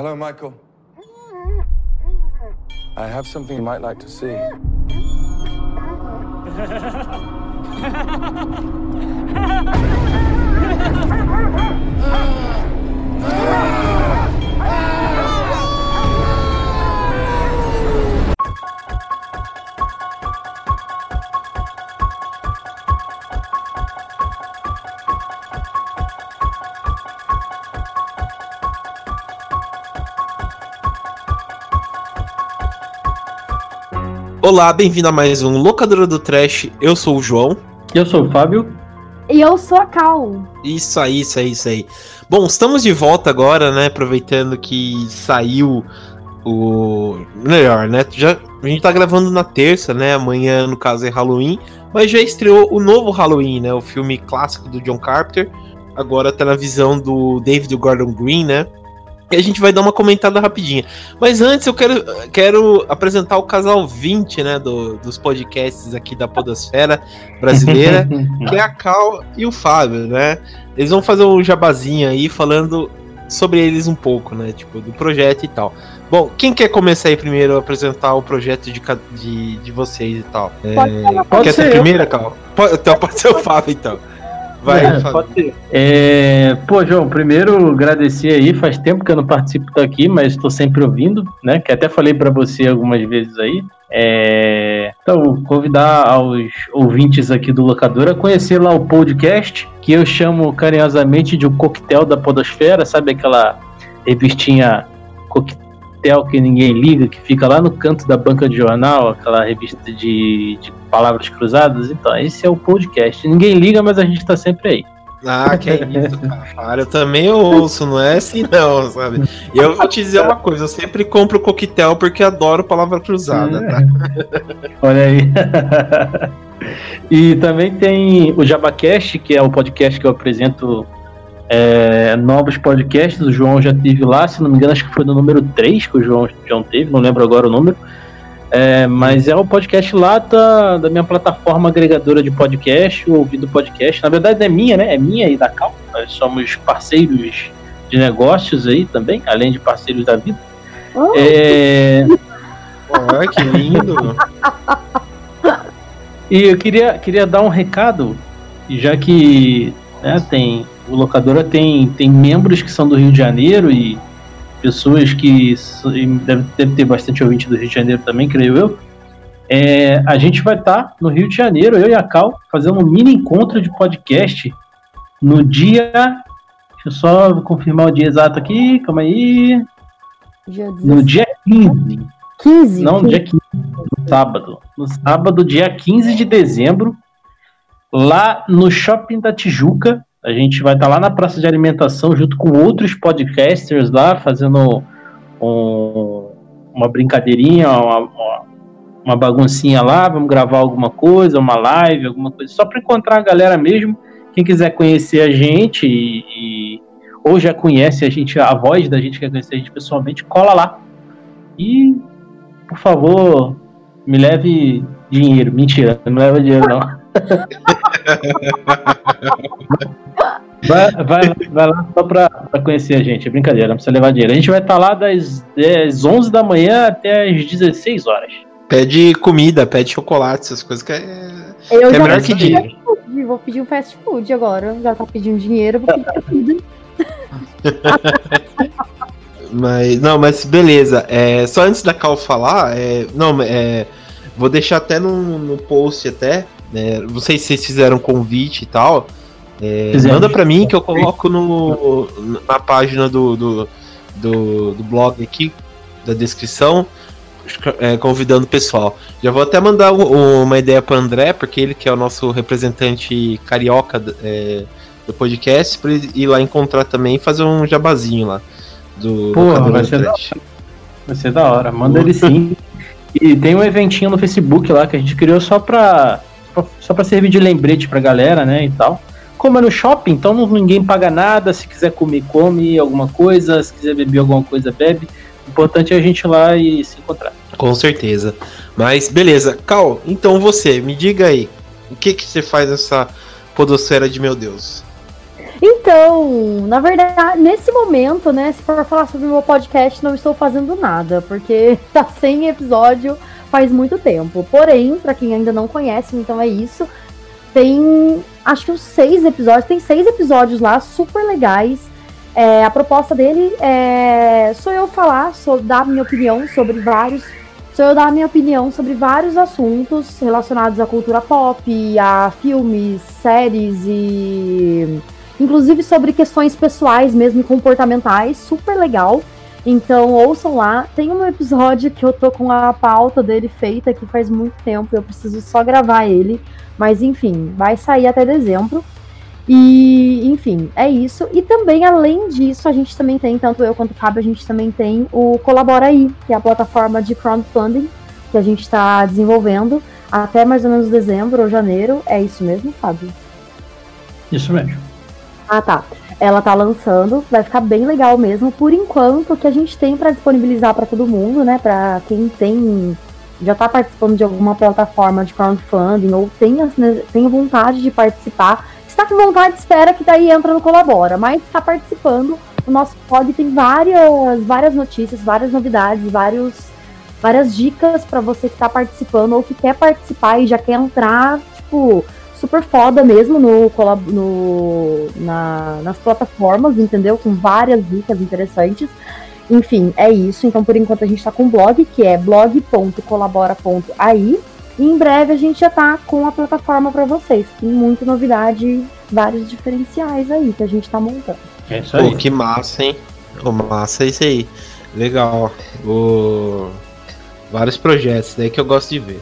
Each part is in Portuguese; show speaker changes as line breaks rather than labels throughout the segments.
Hello, Michael. I have something you might like to see.
Olá, bem-vindo a mais um Locadora do Trash. Eu sou o João.
Eu sou o Fábio.
E eu sou a Cal.
Isso aí, isso aí, isso aí. Bom, estamos de volta agora, né? Aproveitando que saiu o. Melhor, né? Já... A gente tá gravando na terça, né? Amanhã, no caso, é Halloween. Mas já estreou o novo Halloween, né? O filme clássico do John Carpenter. Agora tá na visão do David Gordon Green, né? E a gente vai dar uma comentada rapidinha. Mas antes eu quero, quero apresentar o casal 20, né, do, dos podcasts aqui da Podosfera brasileira, que é a Cal e o Fábio, né? Eles vão fazer um jabazinho aí falando sobre eles um pouco, né? Tipo, do projeto e tal. Bom, quem quer começar aí primeiro a apresentar o projeto de, de, de vocês e tal?
Pode
É,
ser,
pode
quer ser
ser
a
eu.
primeira, Cal? Pode, então pode ser o Fábio, então. Vai,
É, pode ser. É, pô, João, primeiro agradecer aí. Faz tempo que eu não participo daqui, mas estou sempre ouvindo, né? Que até falei para você algumas vezes aí. É, então, convidar aos ouvintes aqui do Locadora a conhecer lá o podcast, que eu chamo carinhosamente de o Coquetel da Podosfera, sabe aquela revistinha Coquetel que ninguém liga, que fica lá no canto da banca de jornal, aquela revista de, de palavras cruzadas? Então, esse é o podcast. Ninguém liga, mas a gente tá sempre aí.
Ah, que é isso, cara. Eu também ouço, não é assim não, sabe? E eu vou te dizer uma coisa, eu sempre compro coquetel porque adoro palavra cruzada, tá?
Olha aí. e também tem o JabaCast, que é o podcast que eu apresento é, novos podcasts. O João já teve lá, se não me engano, acho que foi no número 3 que o João, João teve, não lembro agora o número. É, mas é o podcast lá da, da minha plataforma agregadora de podcast, o Ouvido Podcast. Na verdade é minha, né? É minha e da Cal. Nós somos parceiros de negócios aí também, além de parceiros da vida.
Oh,
É,
Olha que lindo.
E eu queria, queria dar um recado, já que né, tem, o Locadora tem, tem membros que são do Rio de Janeiro e pessoas que deve, deve ter bastante ouvinte do Rio de Janeiro também, creio eu. É, a gente vai estar no Rio de Janeiro, eu e a Cal, fazendo um mini encontro de podcast no dia. Deixa eu só confirmar o dia exato aqui, calma aí.
dia
No dia 15.
15.
Não, no dia 15, no sábado. No sábado, dia 15 de dezembro, lá no Shopping da Tijuca. A gente vai estar lá na praça de alimentação junto com outros podcasters lá, fazendo um- uma brincadeirinha, uma, uma- uma baguncinha lá. Vamos gravar alguma coisa, uma live, alguma coisa, só para encontrar a galera mesmo. Quem quiser conhecer a gente e, e- ou já conhece a gente, a voz da gente, quer conhecer a gente pessoalmente, cola lá. E por favor, me leve dinheiro. Mentira, não me leva dinheiro, não. vai, vai, vai lá só pra, pra conhecer a gente. É brincadeira, não precisa levar dinheiro. A gente vai estar lá das, das 11 da manhã até as 16 horas.
Pede comida, pede chocolate, essas coisas que é.
Eu
é
já
melhor
vou
que
pedir
dinheiro.
food, Vou pedir um fast food agora. Já tá pedindo dinheiro, vou pedir comida.
Mas, não, mas beleza. É, só antes da Cal falar, é, não, é, vou deixar até no, no post até. Né, não sei se vocês fizeram convite e tal. É, manda pra mim que eu coloco no, na página do, do, do, do blog aqui, da descrição, é, convidando o pessoal. Já vou até mandar um- uma ideia pro André, porque ele que é o nosso representante carioca é, do podcast, pra ele ir lá encontrar também e fazer um jabazinho lá. Do
Porra,
Locadora
vai
do
ser da
Trash.
Vai ser da hora, manda ele sim. E tem um eventinho no Facebook lá que a gente criou só pra- só pra servir de lembrete pra galera, né, e tal. Como é no shopping, então não- ninguém paga nada, se quiser comer, come alguma coisa, se quiser beber alguma coisa, bebe. O importante é a gente ir lá e se encontrar.
Com certeza. Mas beleza, Cal, então você, me diga aí, o que que você faz nessa podosfera de meu Deus?
Então, na verdade, nesse momento, né, se for falar sobre o meu podcast, não estou fazendo nada, porque tá sem episódio faz muito tempo. Porém, para quem ainda não conhece, então é isso. Tem, acho que uns seis episódios, tem seis episódios lá, super legais. É, a proposta dele é sou eu falar, sou dar minha opinião sobre vários sou eu dar minha opinião sobre vários assuntos relacionados à cultura pop, a filmes, séries e inclusive sobre questões pessoais mesmo e comportamentais, super legal. Então ouçam lá. Tem um episódio que eu tô com a pauta dele feita que faz muito tempo, eu preciso só gravar ele. Mas enfim, vai sair até dezembro. E, enfim, é isso. E também, além disso, a gente também tem, tanto eu quanto o Fábio, a gente também tem o Colabora aí, que é a plataforma de crowdfunding que a gente está desenvolvendo até mais ou menos dezembro ou janeiro. É isso mesmo, Fábio?
Isso mesmo.
Ah, tá. Ela tá lançando, vai ficar bem legal mesmo. Por enquanto, o que a gente tem para disponibilizar para todo mundo, né? Para quem tem já tá participando de alguma plataforma de crowdfunding ou tem, tem vontade de participar, está com vontade, espera que daí entra no Colabora, mas está participando. O nosso blog tem várias, várias notícias, várias novidades, vários, várias dicas para você que está participando ou que quer participar e já quer entrar, tipo, super foda mesmo no, no na, nas plataformas, entendeu? Com várias dicas interessantes. Enfim, é isso. Então, por enquanto, a gente está com o blog, que é blog.colabora.ai. E em breve a gente já tá com a plataforma para vocês. Tem muita novidade, vários diferenciais aí que a gente tá montando.
É isso aí. Pô, que massa, hein? Pô, massa isso aí. Legal. O... Vários projetos daí que eu gosto de ver.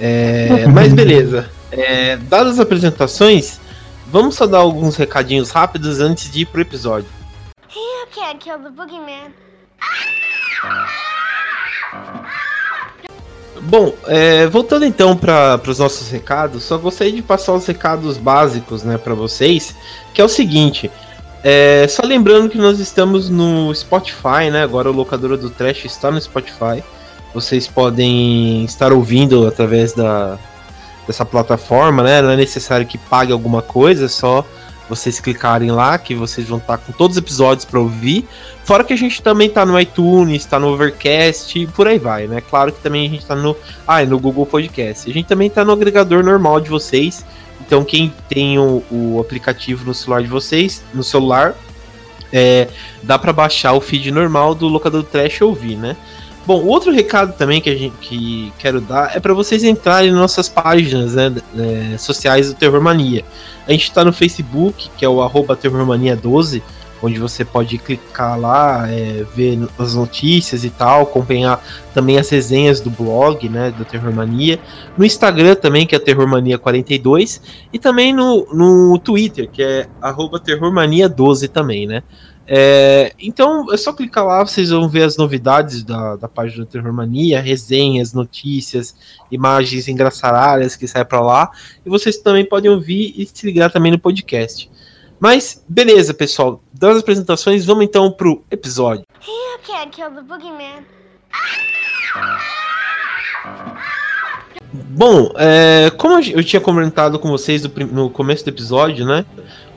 É... Mas beleza. É... Dadas as apresentações, vamos só dar alguns recadinhos rápidos antes de ir pro episódio. You can't kill the boogeyman. Bom, é, voltando então para os nossos recados, só gostaria de passar os recados básicos né, para vocês, que é o seguinte. É, só lembrando que nós estamos no Spotify, né? Agora o locadora do Trash está no Spotify. Vocês podem estar ouvindo através da, dessa plataforma, né? Não é necessário que pague alguma coisa, é só vocês clicarem lá, que vocês vão estar com todos os episódios para ouvir. Fora que a gente também tá no iTunes, tá no Overcast e por aí vai, né? Claro que também a gente tá no, ah, no Google Podcast. A gente também tá no agregador normal de vocês. Então quem tem o, o aplicativo no celular de vocês, no celular, é, dá para baixar o feed normal do locador do Trash ouvir, né? Bom, outro recado também que a gente que quero dar é para vocês entrarem nas nossas páginas né, é, sociais do Terror Mania. A gente está no Facebook, que é o arroba Terrormania12, onde você pode clicar lá, é, ver as notícias e tal, acompanhar também as resenhas do blog, né, do Terrormania. No Instagram também, que é Terrormania42, e também no, no Twitter, que é arroba Terrormania12 também, né. É, então é só clicar lá, vocês vão ver as novidades da, da página do Terror Mania, resenhas, notícias, imagens engraçaralhas que saem para lá. E vocês também podem ouvir e se ligar também no podcast. Mas, beleza, pessoal. Das apresentações, vamos então pro episódio. You can't kill the boogeyman. Bom, é, como eu tinha comentado com vocês no começo do episódio, né?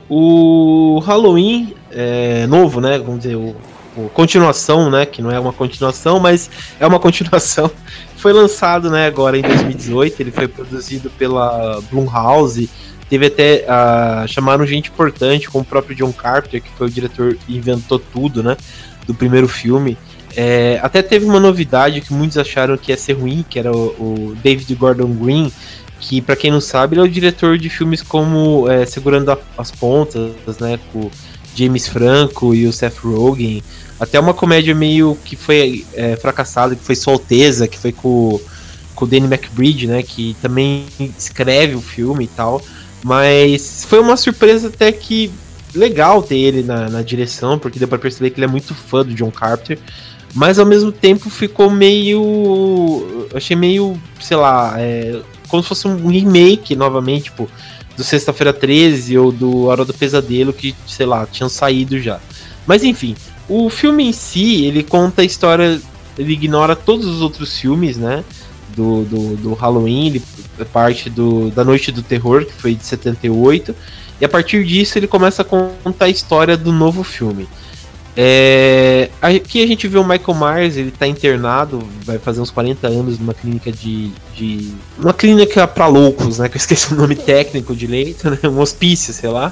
O Halloween é, novo, né? Vamos dizer, o, o, continuação, né? Que não é uma continuação, mas é uma continuação. Foi lançado, né? Agora em 2018. Ele foi produzido pela Blumhouse. Teve até uh, chamaram gente importante, como o próprio John Carpenter, que foi o diretor e inventou tudo, né? Do primeiro filme. É, até teve uma novidade que muitos acharam que ia ser ruim, que era o, o David Gordon Green, que para quem não sabe, ele é o diretor de filmes como é, Segurando a, as Pontas, né, com James Franco e o Seth Rogen, até uma comédia meio que foi é, fracassada, que foi Solteza, que foi com, com o Danny McBride, né, que também escreve o filme e tal, mas foi uma surpresa até que legal ter ele na, na direção, porque deu pra perceber que ele é muito fã do John Carpenter, mas ao mesmo tempo ficou meio. Achei meio, sei lá, é, como se fosse um remake novamente, tipo, do Sexta-feira 13 ou do Hora do Pesadelo, que, sei lá, tinham saído já. Mas enfim, o filme em si, ele conta a história, ele ignora todos os outros filmes, né? Do, do, do Halloween, ele é parte do, da Noite do Terror, que foi de 78. E a partir disso ele começa a contar a história do novo filme. É, aqui a gente vê o Michael Myers, ele tá internado, vai fazer uns 40 anos numa clínica de. de uma clínica para loucos, né? Que eu esqueci o nome técnico de leito, né? Um hospício, sei lá.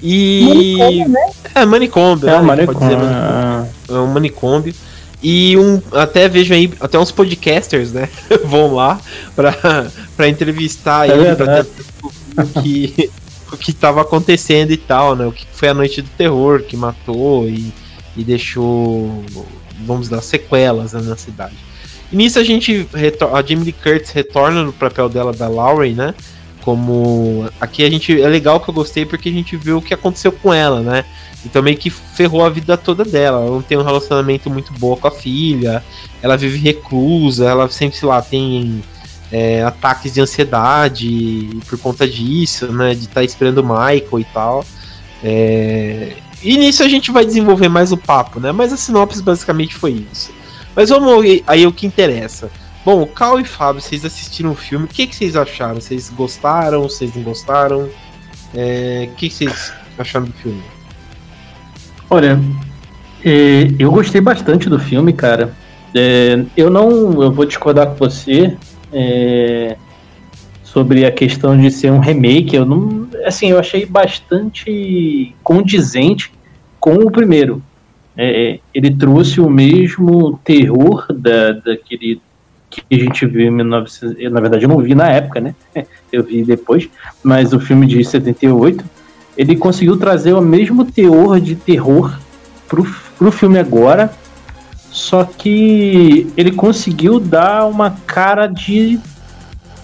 E. Manicômio, né? É, manicômio. É, né? manicômio. manicômio. É um manicômio. E um, até vejo aí, até uns podcasters, né? vão lá pra, pra entrevistar é ele, pra ter o que, o que tava acontecendo e tal, né? O que foi a noite do terror que matou e e deixou, vamos dar, sequelas né, na cidade. E nisso a gente, a Jamie Lee Curtis retorna no papel dela da Laurie, né? Como aqui a gente é legal que eu gostei porque a gente viu o que aconteceu com ela, né? Então meio que ferrou a vida toda dela. Ela não tem um relacionamento muito bom com a filha, ela vive reclusa, ela sempre, sei lá, tem é, ataques de ansiedade por conta disso, né? De estar tá esperando o Michael e tal. É, e nisso a gente vai desenvolver mais o papo, né? Mas a sinopse basicamente foi isso. Mas vamos aí o que interessa. Bom, Cal e Fábio, vocês assistiram o filme, o que, que vocês acharam? Vocês gostaram? Vocês não gostaram? É, o que, que vocês acharam do filme?
Olha, é, eu gostei bastante do filme, cara. É, eu não, eu vou discordar com você é, sobre a questão de ser um remake. Eu não, assim, eu achei bastante condizente com o primeiro. É, é ele trouxe o mesmo terror da, daquele que a gente viu em 1900, na verdade eu não vi na época, né? Eu vi depois, mas o filme de 78, ele conseguiu trazer o mesmo teor de terror pro, pro filme agora, só que ele conseguiu dar uma cara de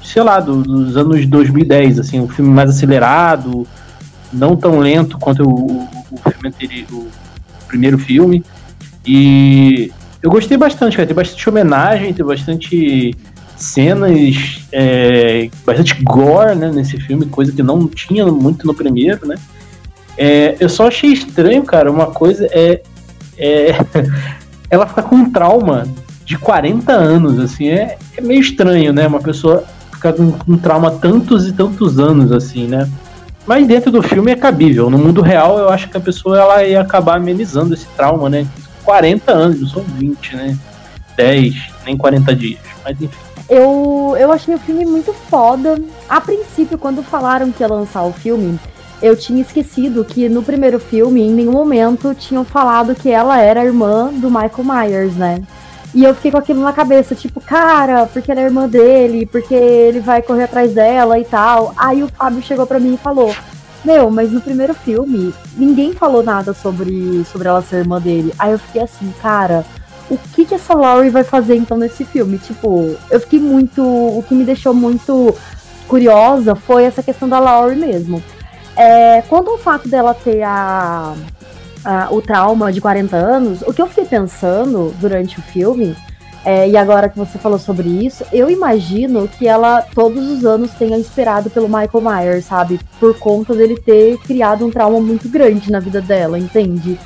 sei lá, do, dos anos 2010, assim, um filme mais acelerado, não tão lento quanto o, o, filme anterior, o primeiro filme. E eu gostei bastante, cara. Tem bastante homenagem, tem bastante cenas, é, bastante gore né, nesse filme, coisa que não tinha muito no primeiro, né? É, eu só achei estranho, cara, uma coisa é, é ela ficar com um trauma de 40 anos, assim, é, é meio estranho, né? Uma pessoa ficar com um trauma tantos e tantos anos, assim, né? Mas dentro do filme é cabível. No mundo real, eu acho que a pessoa ela ia acabar amenizando esse trauma, né? 40 anos, não são 20, né? 10, nem 40 dias. Mas enfim.
Eu, eu achei o filme muito foda. A princípio, quando falaram que ia lançar o filme, eu tinha esquecido que no primeiro filme, em nenhum momento, tinham falado que ela era irmã do Michael Myers, né? E eu fiquei com aquilo na cabeça, tipo, cara, porque ela é irmã dele, porque ele vai correr atrás dela e tal. Aí o Fábio chegou para mim e falou: Meu, mas no primeiro filme, ninguém falou nada sobre, sobre ela ser irmã dele. Aí eu fiquei assim, cara, o que que essa Laurie vai fazer então nesse filme? Tipo, eu fiquei muito. O que me deixou muito curiosa foi essa questão da Laurie mesmo. É, quanto ao fato dela ter a, o trauma de 40 anos, o que eu fiquei pensando durante o filme, é, e agora que você falou sobre isso, eu imagino que ela todos os anos tenha esperado pelo Michael Myers, sabe? Por conta dele ter criado um trauma muito grande na vida dela, entende?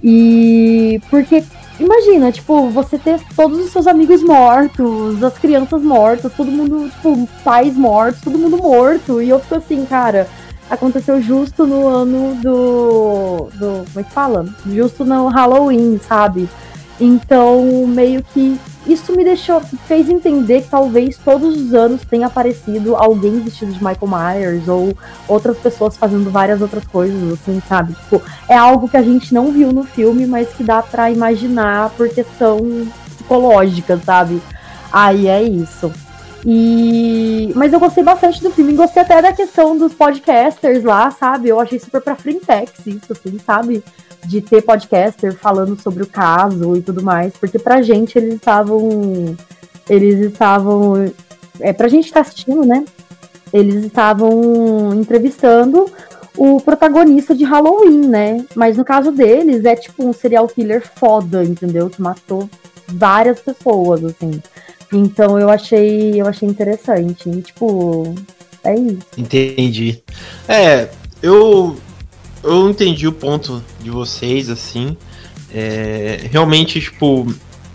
E porque imagina, tipo, você ter todos os seus amigos mortos, as crianças mortas, todo mundo, tipo, pais mortos, todo mundo morto. E eu fico assim, cara, aconteceu justo no ano do. do como é que fala? Justo no Halloween, sabe? Então, meio que isso me deixou, fez entender que talvez todos os anos tenha aparecido alguém vestido de Michael Myers ou outras pessoas fazendo várias outras coisas, assim, sabe? Tipo, é algo que a gente não viu no filme, mas que dá para imaginar por questão psicológica, sabe? Aí é isso. E... Mas eu gostei bastante do filme. Gostei até da questão dos podcasters lá, sabe? Eu achei super pra frentex isso, assim, sabe? De ter podcaster falando sobre o caso e tudo mais. Porque pra gente eles estavam. Eles estavam. É, pra gente estar tá assistindo, né? Eles estavam entrevistando o protagonista de Halloween, né? Mas no caso deles é tipo um serial killer foda, entendeu? Que matou várias pessoas, assim. Então eu achei, eu achei interessante. E, tipo, é isso.
Entendi. É, eu eu entendi o ponto de vocês, assim. É, realmente, tipo,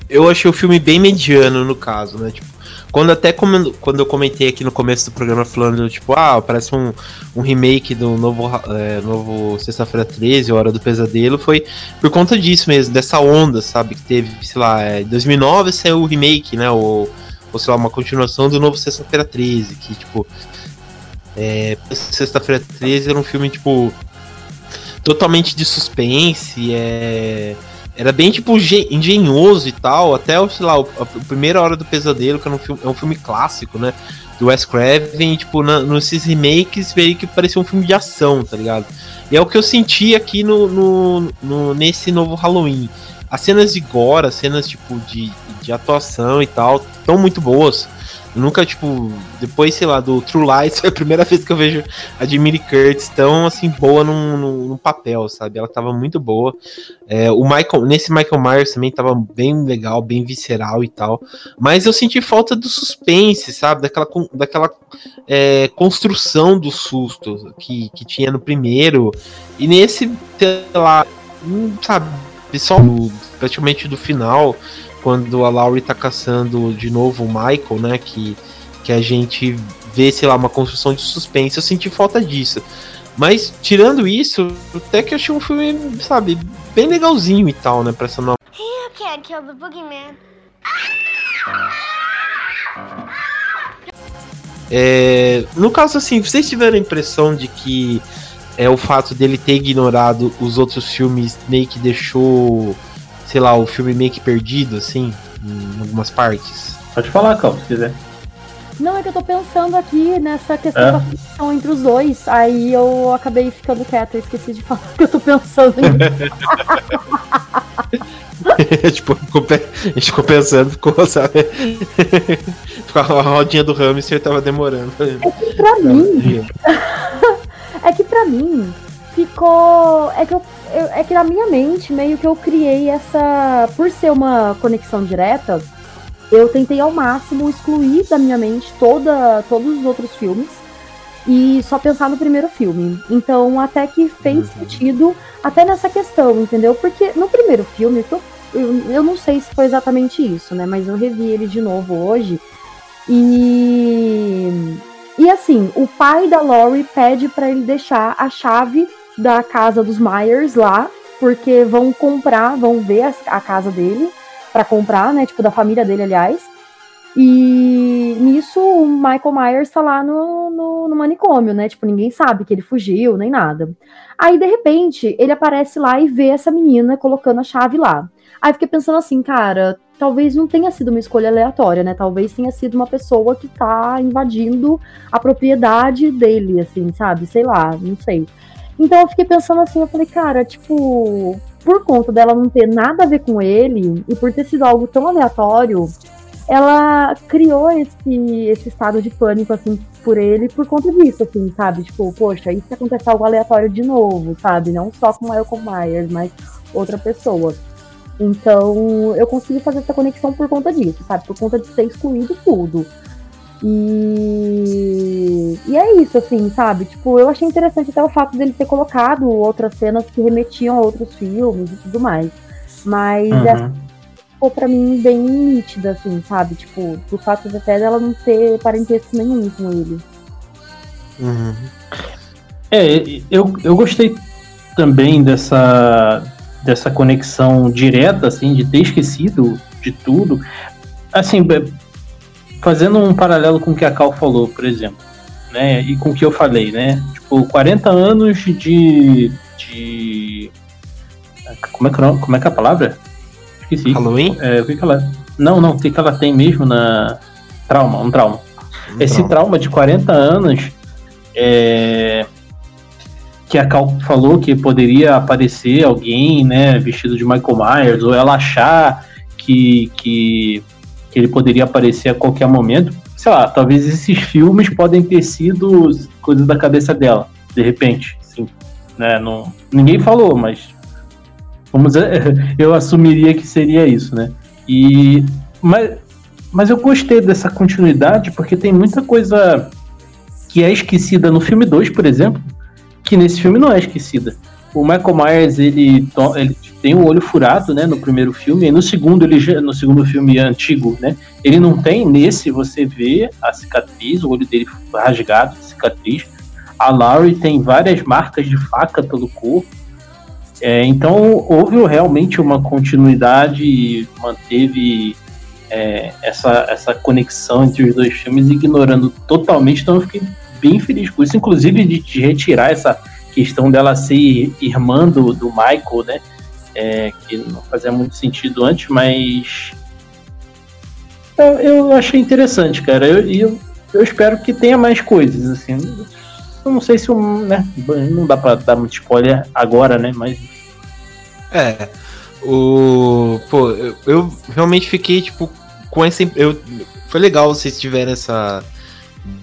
eu achei o filme bem mediano no caso, né? Tipo, quando até como, quando eu comentei aqui no começo do programa falando, tipo, ah, parece um, um remake do novo, é, novo Sexta-feira 13, Hora do Pesadelo, foi por conta disso mesmo, dessa onda, sabe? Que teve, sei lá, é, em 2009 saiu o remake, né? Ou, ou sei lá, uma continuação do novo Sexta-feira 13, que, tipo, é, Sexta-feira 13 era um filme, tipo, totalmente de suspense, é era bem, tipo, engenhoso e tal. Até, sei lá, a, primeira hora do pesadelo, que é um filme, é um filme clássico, né? Do Wes Craven, tipo, na, nesses remakes veio que parecia um filme de ação, tá ligado? E é o que eu senti aqui no, no, no nesse novo Halloween. As cenas de gore, as cenas, tipo, de, de atuação e tal, estão muito boas. Nunca, tipo, depois, sei lá, do True Lies, foi a primeira vez que eu vejo a Jamie Curtis tão, assim, boa num, num, papel, sabe? Ela tava muito boa. É, o Michael, nesse Michael Myers também tava bem legal, bem visceral e tal. Mas eu senti falta do suspense, sabe? Daquela, daquela é, construção do susto que, que tinha no primeiro. E nesse, sei lá, hum, sabe? Pessoal, praticamente do final quando a Laurie tá caçando de novo o Michael, né? Que, que a gente vê, sei lá, uma construção de suspense. Eu senti falta disso. Mas, tirando isso, até que eu achei um filme, sabe, bem legalzinho e tal, né? Pra essa nova. You can't kill the boogeyman. É, no caso, assim, vocês tiveram a impressão de que é o fato dele ter ignorado os outros filmes meio que deixou sei lá, o filme meio que perdido, assim, em algumas partes?
Pode falar, Cal, se quiser.
Não, é que eu tô pensando aqui nessa questão é. da função entre os dois. Aí eu acabei ficando quieta, eu esqueci de falar que eu tô pensando em.
tipo, a gente ficou pensando, ficou, sabe? a rodinha do hamster tava demorando.
É que pra mim. é que pra mim ficou. É que eu eu, é que na minha mente, meio que eu criei essa. Por ser uma conexão direta, eu tentei ao máximo excluir da minha mente toda, todos os outros filmes e só pensar no primeiro filme. Então, até que fez uhum. sentido, até nessa questão, entendeu? Porque no primeiro filme, eu, eu, eu não sei se foi exatamente isso, né? Mas eu revi ele de novo hoje. E. E assim, o pai da Laurie pede para ele deixar a chave da casa dos Myers lá, porque vão comprar, vão ver a, a casa dele para comprar, né? Tipo, da família dele, aliás. E nisso o Michael Myers tá lá no, no, no, manicômio, né? Tipo, ninguém sabe que ele fugiu, nem nada. Aí, de repente, ele aparece lá e vê essa menina colocando a chave lá. Aí fiquei pensando assim, cara, talvez não tenha sido uma escolha aleatória, né? Talvez tenha sido uma pessoa que tá invadindo a propriedade dele, assim, sabe? Sei lá, não sei. Então eu fiquei pensando assim, eu falei, cara, tipo, por conta dela não ter nada a ver com ele e por ter sido algo tão aleatório, ela criou esse, esse estado de pânico, assim, por ele por conta disso, assim, sabe? Tipo, poxa, e se acontecer algo aleatório de novo, sabe? Não só com Michael Myers, mas outra pessoa. Então, eu consegui fazer essa conexão por conta disso, sabe? Por conta de ter excluído tudo. E, e é isso, assim, sabe? Tipo, eu achei interessante até o fato dele ter colocado outras cenas que remetiam a outros filmes e tudo mais. Mas uhum. essa ficou pra mim bem nítida, assim, sabe? Tipo, do fato de até dela não ter parentesco nenhum com ele.
Uhum. É, eu, eu gostei também dessa, dessa conexão direta, assim, de ter esquecido de tudo. Assim, fazendo um paralelo com o que a Cal falou, por exemplo, né, e com o que eu falei, né, tipo, 40 anos de, de como é que, é como é, que é a palavra?
Esqueci. Halloween?
É, o que, que ela, não, não, o que, que ela tem mesmo na trauma, um trauma. Um Esse trauma. trauma de 40 anos é, que a Cal falou que poderia aparecer alguém, né, vestido de Michael Myers, ou ela achar que, que que ele poderia aparecer a qualquer momento. Sei lá, talvez esses filmes podem ter sido coisas da cabeça dela, de repente. Sim, né? Não, ninguém falou, mas vamos, eu assumiria que seria isso, né? E mas, mas eu gostei dessa continuidade porque tem muita coisa que é esquecida no filme 2, por exemplo, que nesse filme não é esquecida. o Michael Myers ele, ele tem o olho furado, né, no primeiro filme, e no segundo ele já, no segundo filme antigo, né, ele não tem. Nesse você vê a cicatriz, o olho dele rasgado, cicatriz. A Laurie tem várias marcas de faca pelo corpo. É, então houve realmente uma continuidade e manteve é, essa, essa conexão entre os dois filmes, ignorando totalmente. Então eu fiquei bem feliz com isso, inclusive de, de retirar essa questão dela ser irmã do, do Michael, né? É, que não fazia muito sentido antes, mas eu, eu achei interessante, cara. Eu, eu, eu espero que tenha mais coisas, assim. Eu não sei se né, não dá pra dar muito spoiler agora, né? Mas.
É. O. Pô, eu, eu realmente fiquei, tipo, com essa. Eu, foi legal vocês tiverem essa.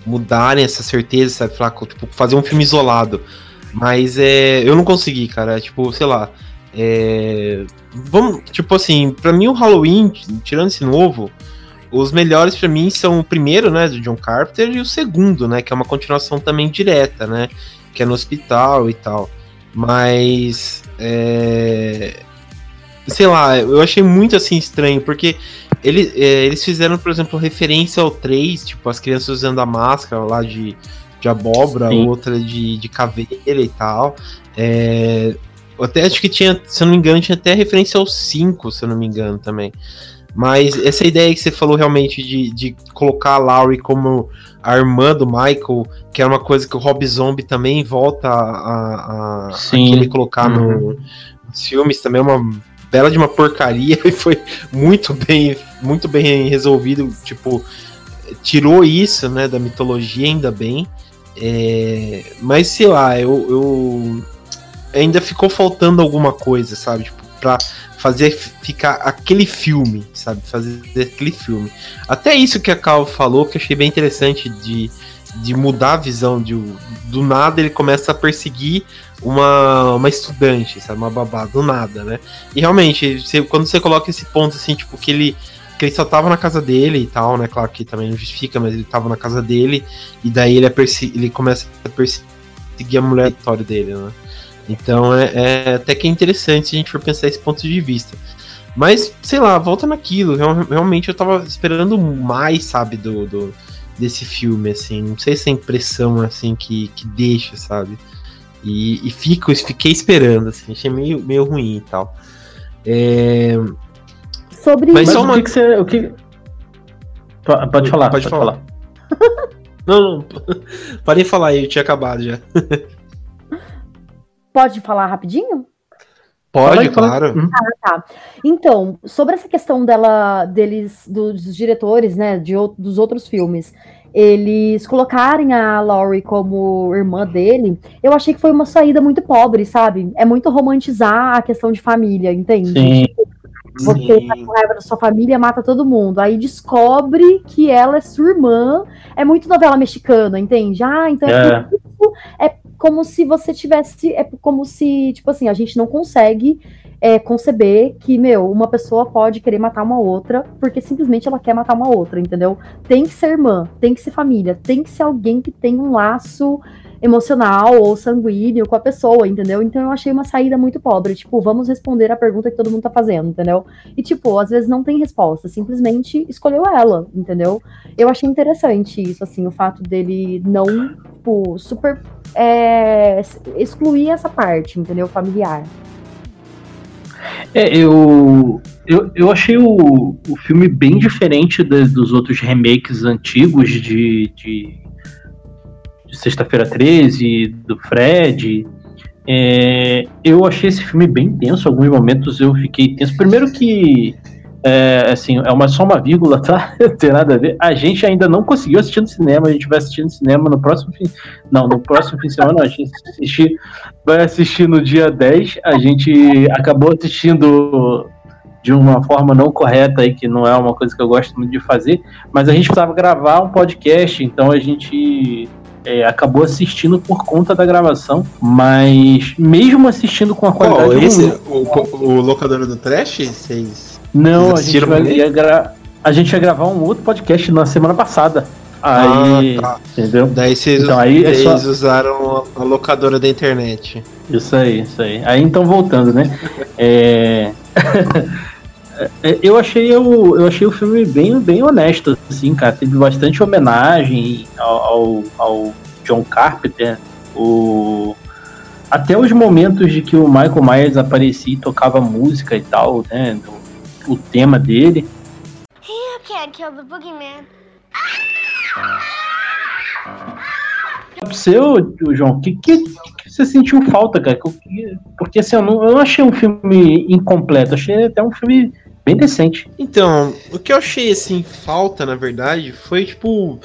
mudarem essa certeza, sabe? Falar, tipo, fazer um filme isolado. Mas é, eu não consegui, cara. Tipo, sei lá. É, vamos, tipo assim, pra mim o Halloween, tirando esse novo, os melhores para mim são o primeiro, né, do John Carpenter, e o segundo, né, que é uma continuação também direta, né, que é no hospital e tal. Mas, é, sei lá, eu achei muito assim estranho, porque ele, é, eles fizeram, por exemplo, referência ao 3, tipo, as crianças usando a máscara lá de, de abóbora, Sim. outra de, de caveira e tal. É, até acho que tinha, se eu não me engano, tinha até referência ao 5, se eu não me engano também. Mas essa ideia que você falou realmente de, de colocar a Laurie como a irmã do Michael, que é uma coisa que o Rob Zombie também volta a, a, a querer colocar uhum. no, nos filmes, também é uma bela de uma porcaria e foi muito bem, muito bem resolvido, tipo, tirou isso, né, da mitologia, ainda bem. É, mas sei lá, eu, eu ainda ficou faltando alguma coisa, sabe? Tipo, pra fazer ficar aquele filme, sabe? Fazer aquele filme. Até isso que a Cal falou, que eu achei bem interessante de, de mudar a visão de do nada ele começa a perseguir uma, uma estudante, sabe? Uma babá, do nada, né? E realmente, você, quando você coloca esse ponto assim, tipo, que ele que ele só tava na casa dele e tal, né? Claro que também não justifica, mas ele tava na casa dele, e daí ele, é ele começa a perseguir a mulher dele, né? Então é, é, até que é interessante se a gente for pensar esse ponto de vista. Mas, sei lá, volta naquilo. Realmente eu tava esperando mais, sabe, do, do desse filme, assim. Não sei se é a impressão, assim, que, que deixa, sabe? E, e fico, fiquei esperando, assim. Achei meio, meio ruim e tal. É...
Sobre Mas só uma... o que, que você. O que... Pode falar, pode, pode falar. falar.
não, não. Parei de falar aí, eu tinha acabado já.
Pode falar rapidinho?
Pode, claro.
Uhum. Ah, tá. Então, sobre essa questão dela, deles, dos diretores, né, de, dos outros filmes, eles colocarem a Laurie como irmã dele, eu achei que foi uma saída muito pobre, sabe? É muito romantizar a questão de família, entende? Sim. Você Sim. tá com raiva da sua família, mata todo mundo. Aí descobre que ela é sua irmã. É muito novela mexicana, entende? Ah, então é, é, é como se você tivesse. É como se, tipo assim, a gente não consegue é, conceber que, meu, uma pessoa pode querer matar uma outra porque simplesmente ela quer matar uma outra, entendeu? Tem que ser irmã, tem que ser família, tem que ser alguém que tem um laço emocional ou sanguíneo com a pessoa, entendeu? Então eu achei uma saída muito pobre. Tipo, vamos responder a pergunta que todo mundo tá fazendo, entendeu? E, tipo, às vezes não tem resposta, simplesmente escolheu ela, entendeu? Eu achei interessante isso, assim, o fato dele não, tipo, super é, excluir essa parte, entendeu? Familiar.
É, eu, eu, eu achei o, o filme bem diferente de, dos outros remakes antigos de, de de Sexta-feira 13, do Fred. É, eu achei esse filme bem tenso. Alguns momentos eu fiquei tenso. Primeiro que é, assim, é uma, só uma vírgula, tá? Não tem nada a ver. A gente ainda não conseguiu assistir no cinema, a gente vai assistir no cinema no próximo fim. Não, no próximo fim de semana, não, a gente assistir, vai assistir no dia 10. A gente acabou assistindo de uma forma não correta aí, que não é uma coisa que eu gosto muito de fazer, mas a gente precisava gravar um podcast, então a gente é, acabou assistindo por conta da gravação, mas mesmo assistindo com a qualidade.
Oh, esse, o, o, locador do Trash? Vocês.
Não, a gente, vai, ia gra... a gente ia gravar um outro podcast na semana passada. Aí, ah, tá. entendeu?
Daí vocês, então, aí é só... usaram a locadora da internet.
Isso aí, isso aí. Aí então voltando, né? É... é eu achei o, eu achei o filme bem, bem honesto, assim, cara. Teve bastante homenagem ao, ao, ao John Carpenter. O... Até os momentos de que o Michael Myers aparecia e tocava música e tal, né? O, o tema dele. You can't kill the boogeyman. Seu, João, o que, que, que, você sentiu falta, cara? Porque assim, eu não, eu não achei um filme incompleto, achei até um filme bem decente.
Então, o que eu achei assim, falta, na verdade, foi tipo.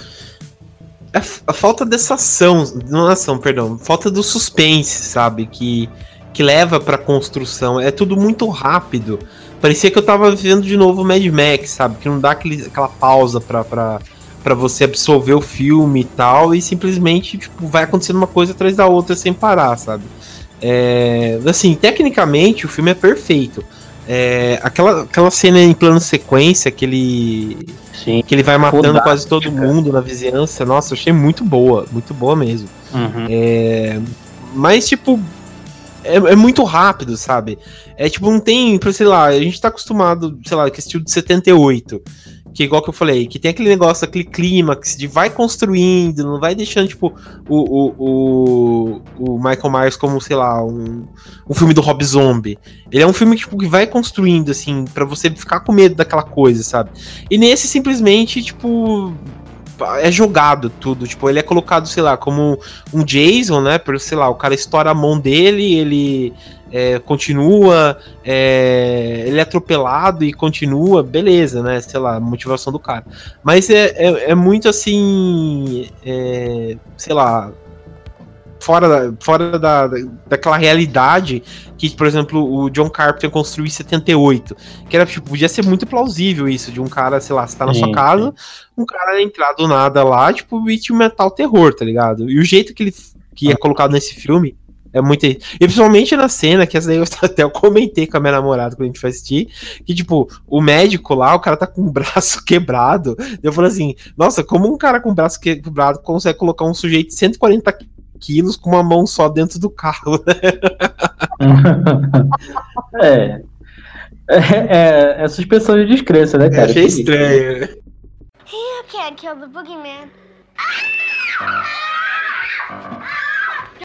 A, a falta dessa ação, não ação, perdão, falta do suspense, sabe? Que, que leva pra construção. É tudo muito rápido. Parecia que eu tava vivendo de novo Mad Max, sabe? Que não dá aquele, aquela pausa pra, pra, para você absorver o filme e tal, e simplesmente tipo, vai acontecendo uma coisa atrás da outra sem parar, sabe? É, assim, tecnicamente o filme é perfeito. É, aquela, aquela cena em plano sequência que ele, Sim. que ele vai matando quase todo mundo na vizinhança, nossa, eu achei muito boa, muito boa mesmo. Uhum. É, mas, tipo, é, é, muito rápido, sabe? É tipo, não tem, sei lá, a gente tá acostumado, sei lá, que estilo de 78 que igual que eu falei, que tem aquele negócio, aquele clímax de vai construindo, não vai deixando, tipo, o, o, o, o Michael Myers como, sei lá, um, um filme do Rob Zombie. Ele é um filme tipo, que vai construindo, assim, para você ficar com medo daquela coisa, sabe? E nesse, simplesmente, tipo, é jogado tudo, tipo, ele é colocado, sei lá, como um Jason, né, por, sei lá, o cara estoura a mão dele, ele é, continua, é, ele é atropelado e continua, beleza, né? Sei lá, motivação do cara. Mas é, é, é muito assim, é, sei lá, fora, da, fora da, daquela realidade que, por exemplo, o John Carpenter construiu em 78. Que era, tipo, podia ser muito plausível isso, de um cara, sei lá, você tá na sua casa, um cara entrar do nada lá, tipo, e te metal terror, tá ligado? E o jeito que ele que é colocado nesse filme é muito. E principalmente na cena, que essa daí eu até eu comentei com a minha namorada quando a gente foi assistir, que, tipo, o médico lá, o cara tá com o braço quebrado. Eu falei assim, nossa, como um cara com o braço quebrado consegue colocar um sujeito de 140 quilos com uma mão só dentro do carro, né?
é. É, é, é suspensão de descrença, né, cara?
Eu achei estranho. You can't
kill the boogeyman.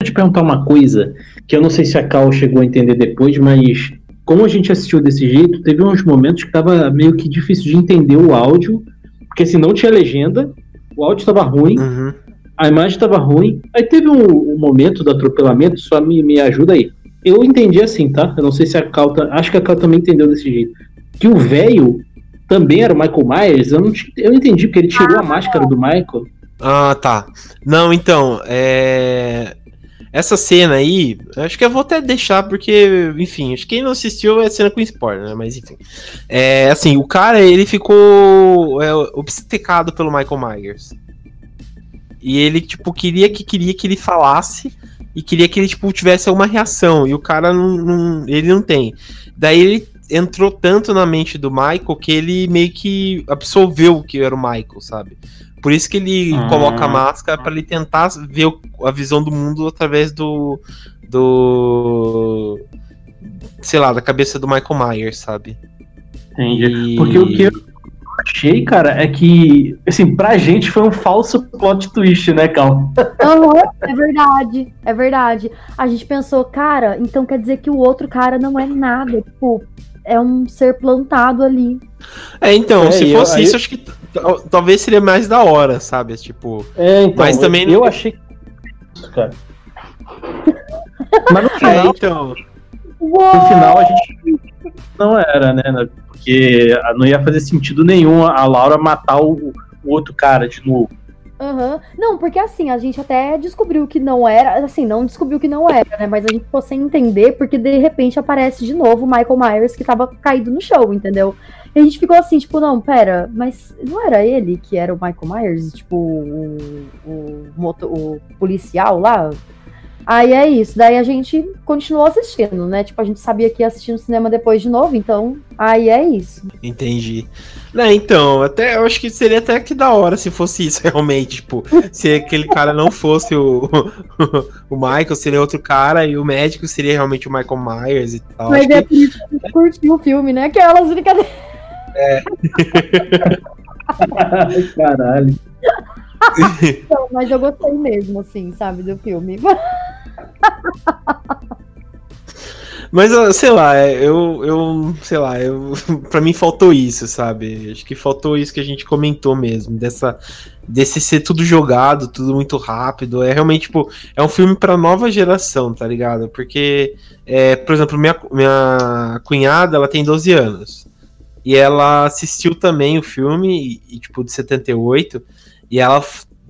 Deixa eu te perguntar uma coisa que eu não sei se a Cal chegou a entender depois, mas como a gente assistiu desse jeito, teve uns momentos que tava meio que difícil de entender o áudio, porque se não tinha legenda, o áudio estava ruim, uhum. a imagem estava ruim. Aí teve um, um, momento do atropelamento, só me, me ajuda aí. Eu entendi assim, tá? Eu não sei se a Cal. Tá, acho que a Cal também entendeu desse jeito. Que o velho também era o Michael Myers. Eu não, eu não entendi, porque ele tirou a máscara do Michael.
Ah, tá. Não, então, é. Essa cena aí, acho que eu vou até deixar, porque, enfim, acho que quem não assistiu é cena com spoiler, né? Mas enfim. É, assim, o cara, ele ficou é, obcecado pelo Michael Myers. E ele, tipo, queria que queria que ele falasse e queria que ele, tipo, tivesse alguma reação. E o cara não, não ele não tem. Daí ele entrou tanto na mente do Michael que ele meio que absolveu o que era o Michael, sabe? Por isso que ele ah. coloca a máscara para ele tentar ver a visão do mundo através do do sei lá, da cabeça do Michael Myers, sabe?
Entendi. E... Porque o que eu achei, cara, é que assim, pra gente foi um falso plot twist, né, Cal?
é verdade, é verdade. A gente pensou, cara, então quer dizer que o outro cara não é nada, tipo, é um ser plantado ali.
É, então, é, se fosse eu, isso, aí... acho que talvez seria mais da hora, sabe? Tipo.
É, então, mas também. Eu, eu achei. Cara. mas no é, final. É, então. No final a gente não era, né? Porque não ia fazer sentido nenhum a Laura matar o, o outro cara de novo.
Uhum. Não, porque assim, a gente até descobriu que não era, assim, não descobriu que não era, né? Mas a gente ficou sem entender, porque de repente aparece de novo o Michael Myers que tava caído no show, entendeu? E a gente ficou assim, tipo, não, pera, mas não era ele que era o Michael Myers? Tipo, o, o, moto, o policial lá? Aí é isso. Daí a gente continuou assistindo, né? Tipo, a gente sabia que ia assistir no cinema depois de novo, então aí é isso.
Entendi. Né, então, até eu acho que seria até que da hora se fosse isso realmente, tipo, se aquele cara não fosse o, o Michael, seria outro cara e o médico seria realmente o Michael Myers e tal.
Mas é
que-
curtiu o filme, né? Aquelas brincadeiras.
Caralho.
Não, mas eu gostei mesmo, assim, sabe, do filme.
Mas, sei lá, é, eu, eu, sei lá, eu, pra mim faltou isso, sabe? Acho que faltou isso que a gente comentou mesmo, dessa, desse ser tudo jogado, tudo muito rápido. É realmente, tipo, é um filme pra nova geração, tá ligado? Porque, é, por exemplo, minha, minha cunhada, ela tem 12 anos. E ela assistiu também o filme, e, tipo, de 78, e ela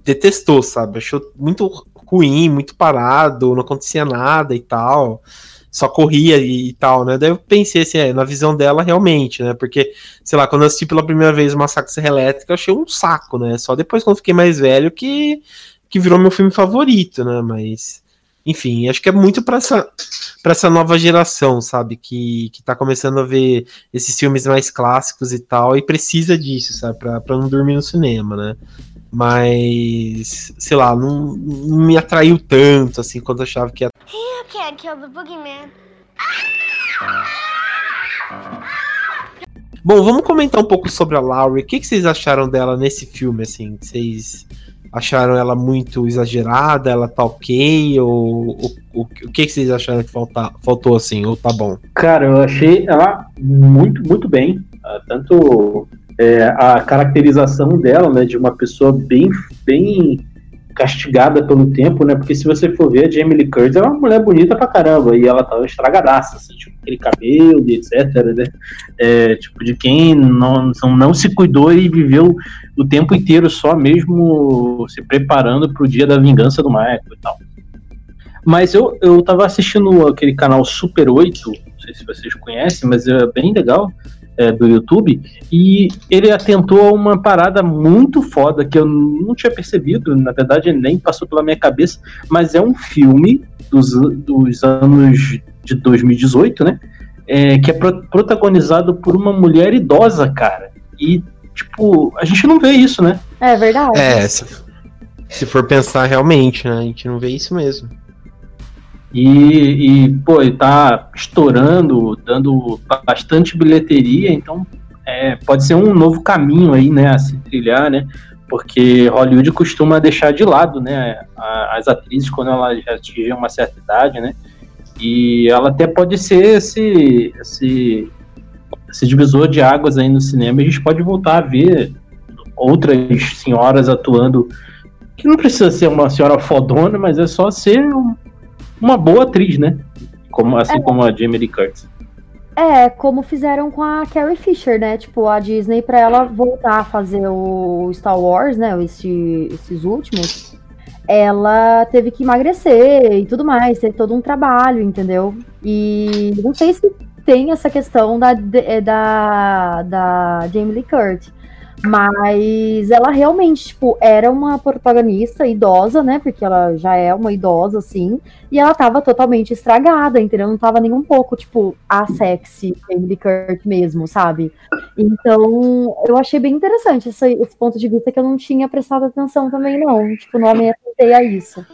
detestou, sabe? Achou muito ruim, muito parado, não acontecia nada e tal só corria e, e tal, né? Daí eu pensei assim, é, na visão dela realmente, né? Porque, sei lá, quando eu assisti pela primeira vez o Massacre Serra Elétrica, eu achei um saco, né? Só depois, quando fiquei mais velho, que, que virou meu filme favorito, né? Mas, enfim, acho que é muito pra essa, pra essa nova geração, sabe? Que, que tá começando a ver esses filmes mais clássicos e tal, e precisa disso, sabe? Pra, pra não dormir no cinema, né? Mas, sei lá, não, não me atraiu tanto, assim, quanto eu achava que ia
You can't kill the boogeyman.
Bom, vamos comentar um pouco sobre a Laurie. O que, que vocês acharam dela nesse filme, assim? Vocês acharam ela muito exagerada? Ela tá ok? Ou, ou- o que, que vocês acharam que falta, faltou, assim? Ou tá bom?
Cara, eu achei ela muito, muito bem. Ah, Tanto é, a caracterização dela, né, de uma pessoa bem, bem castigada pelo tempo, né? Porque se você for ver, a Jamie Lee Curtis é uma mulher bonita pra caramba e ela tava estragadaça, assim, tipo, aquele cabelo etc, né? É, tipo, de quem não, não se cuidou e viveu o tempo inteiro só mesmo se preparando pro dia da vingança do Michael e tal. Mas eu, eu tava assistindo aquele canal Super 8, não sei se vocês conhecem, mas é bem legal, é, do YouTube, e ele atentou a uma parada muito foda que eu não tinha percebido, na verdade nem passou pela minha cabeça, mas é um filme dos, dos anos de 2018, né? É, que é pro- protagonizado por uma mulher idosa, cara. E, tipo, a gente não vê isso, né?
É verdade.
É, se, se for pensar realmente, né? A gente não vê isso mesmo.
E, e, pô, ele tá estourando, dando bastante bilheteria, então é, pode ser um novo caminho aí, né, a se trilhar, né? Porque Hollywood costuma deixar de lado, né, as atrizes quando elas já atingem uma certa idade, né? E ela até pode ser esse, esse, esse divisor de águas aí no cinema. A gente pode voltar a ver outras senhoras atuando, que não precisa ser uma senhora fodona, mas é só ser um- uma boa atriz, né? Como, assim como a Jamie Lee Curtis.
É, como fizeram com a Carrie Fisher, né? Tipo, a Disney, pra ela voltar a fazer o Star Wars, né? Esse, esses últimos, ela teve que emagrecer e tudo mais, teve todo um trabalho, entendeu? E não sei se tem essa questão da, de- da, da Jamie Lee Curtis. Mas ela realmente, tipo, era uma protagonista idosa, né? Porque ela já é uma idosa, assim. E ela tava totalmente estragada, entendeu? Não tava nem um pouco, tipo, a sexy Emily Kurt mesmo, sabe? Então, eu achei bem interessante esse, esse ponto de vista que eu não tinha prestado atenção também, não. Tipo, não me atentei a isso.